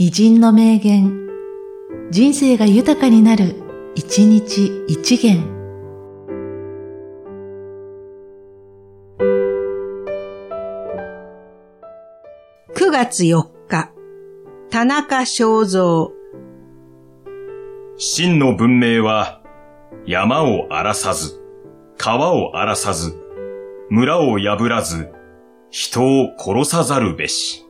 偉人の名言、人生が豊かになる、一日一元。9月4日、田中正造。真の文明は、山を荒らさず、川を荒らさず、村を破らず、人を殺さざるべし。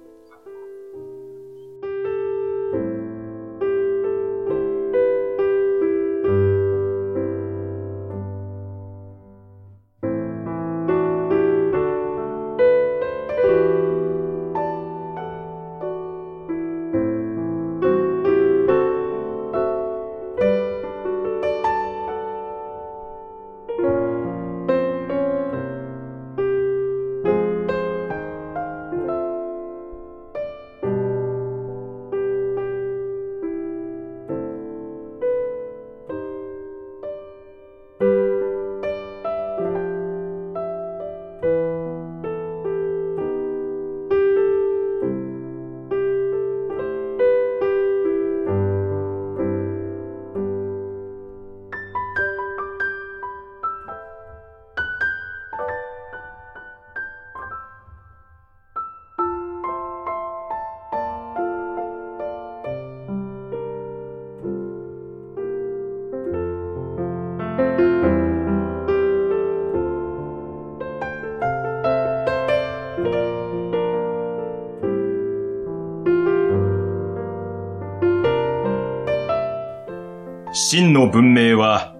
真の文明は、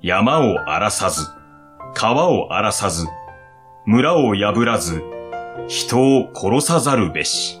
山を荒らさず、川を荒らさず、村を破らず、人を殺さざるべし。